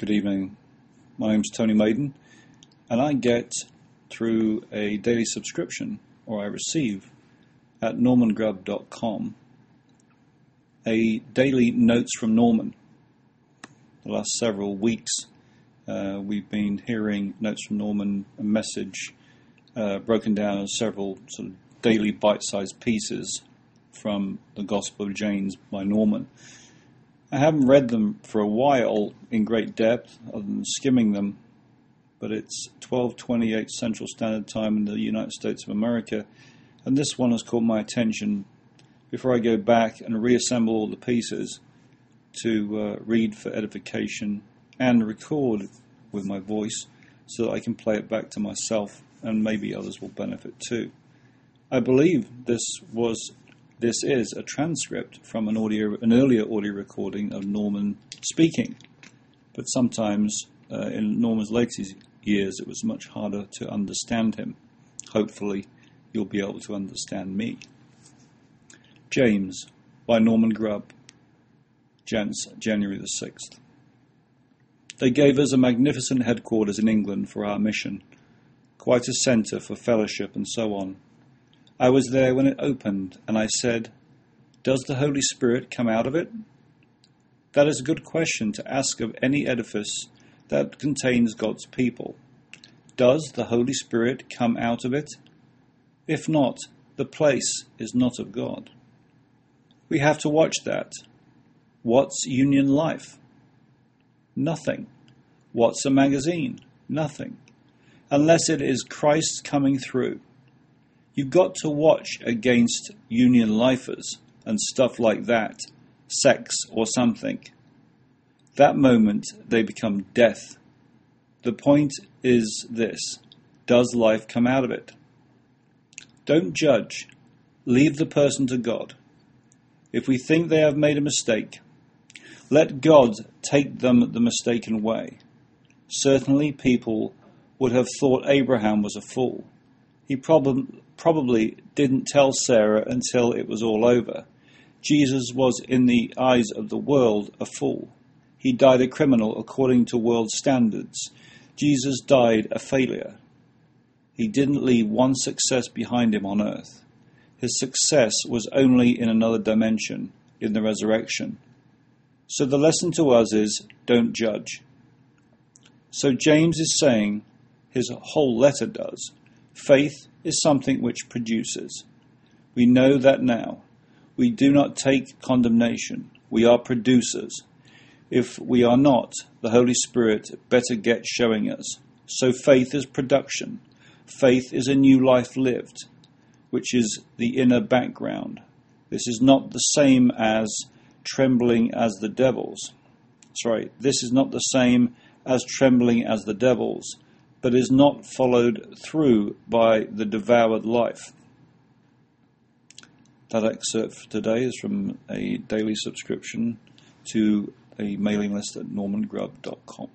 Good evening. My name's Tony Maiden, and I get through a daily subscription, or I receive at normangrubb.com, a daily notes from Norman. The last several weeks, uh, we've been hearing notes from Norman, a message uh, broken down as several sort of daily bite-sized pieces from the Gospel of James by Norman. I haven't read them for a while in great depth, other than skimming them, but it's 12:28 Central Standard Time in the United States of America, and this one has caught my attention. Before I go back and reassemble all the pieces to uh, read for edification and record with my voice, so that I can play it back to myself, and maybe others will benefit too. I believe this was this is a transcript from an audio, an earlier audio recording of Norman speaking, but sometimes uh, in Norman's later years it was much harder to understand him. Hopefully, you'll be able to understand me. James by Norman Grubb, January the 6th. They gave us a magnificent headquarters in England for our mission, quite a centre for fellowship and so on. I was there when it opened, and I said, Does the Holy Spirit come out of it? That is a good question to ask of any edifice that contains God's people. Does the Holy Spirit come out of it? If not, the place is not of God. We have to watch that. What's union life? Nothing. What's a magazine? Nothing. Unless it is Christ coming through. You've got to watch against union lifers and stuff like that, sects or something. That moment they become death. The point is this does life come out of it? Don't judge. Leave the person to God. If we think they have made a mistake, let God take them the mistaken way. Certainly, people would have thought Abraham was a fool. He prob- probably didn't tell Sarah until it was all over. Jesus was, in the eyes of the world, a fool. He died a criminal according to world standards. Jesus died a failure. He didn't leave one success behind him on earth. His success was only in another dimension, in the resurrection. So the lesson to us is don't judge. So James is saying, his whole letter does, faith is something which produces. We know that now. We do not take condemnation. We are producers. If we are not, the Holy Spirit better get showing us. So faith is production. Faith is a new life lived, which is the inner background. This is not the same as trembling as the devils. Sorry, this is not the same as trembling as the devils but is not followed through by the devoured life. That excerpt for today is from a daily subscription to a mailing list at normangrubb.com.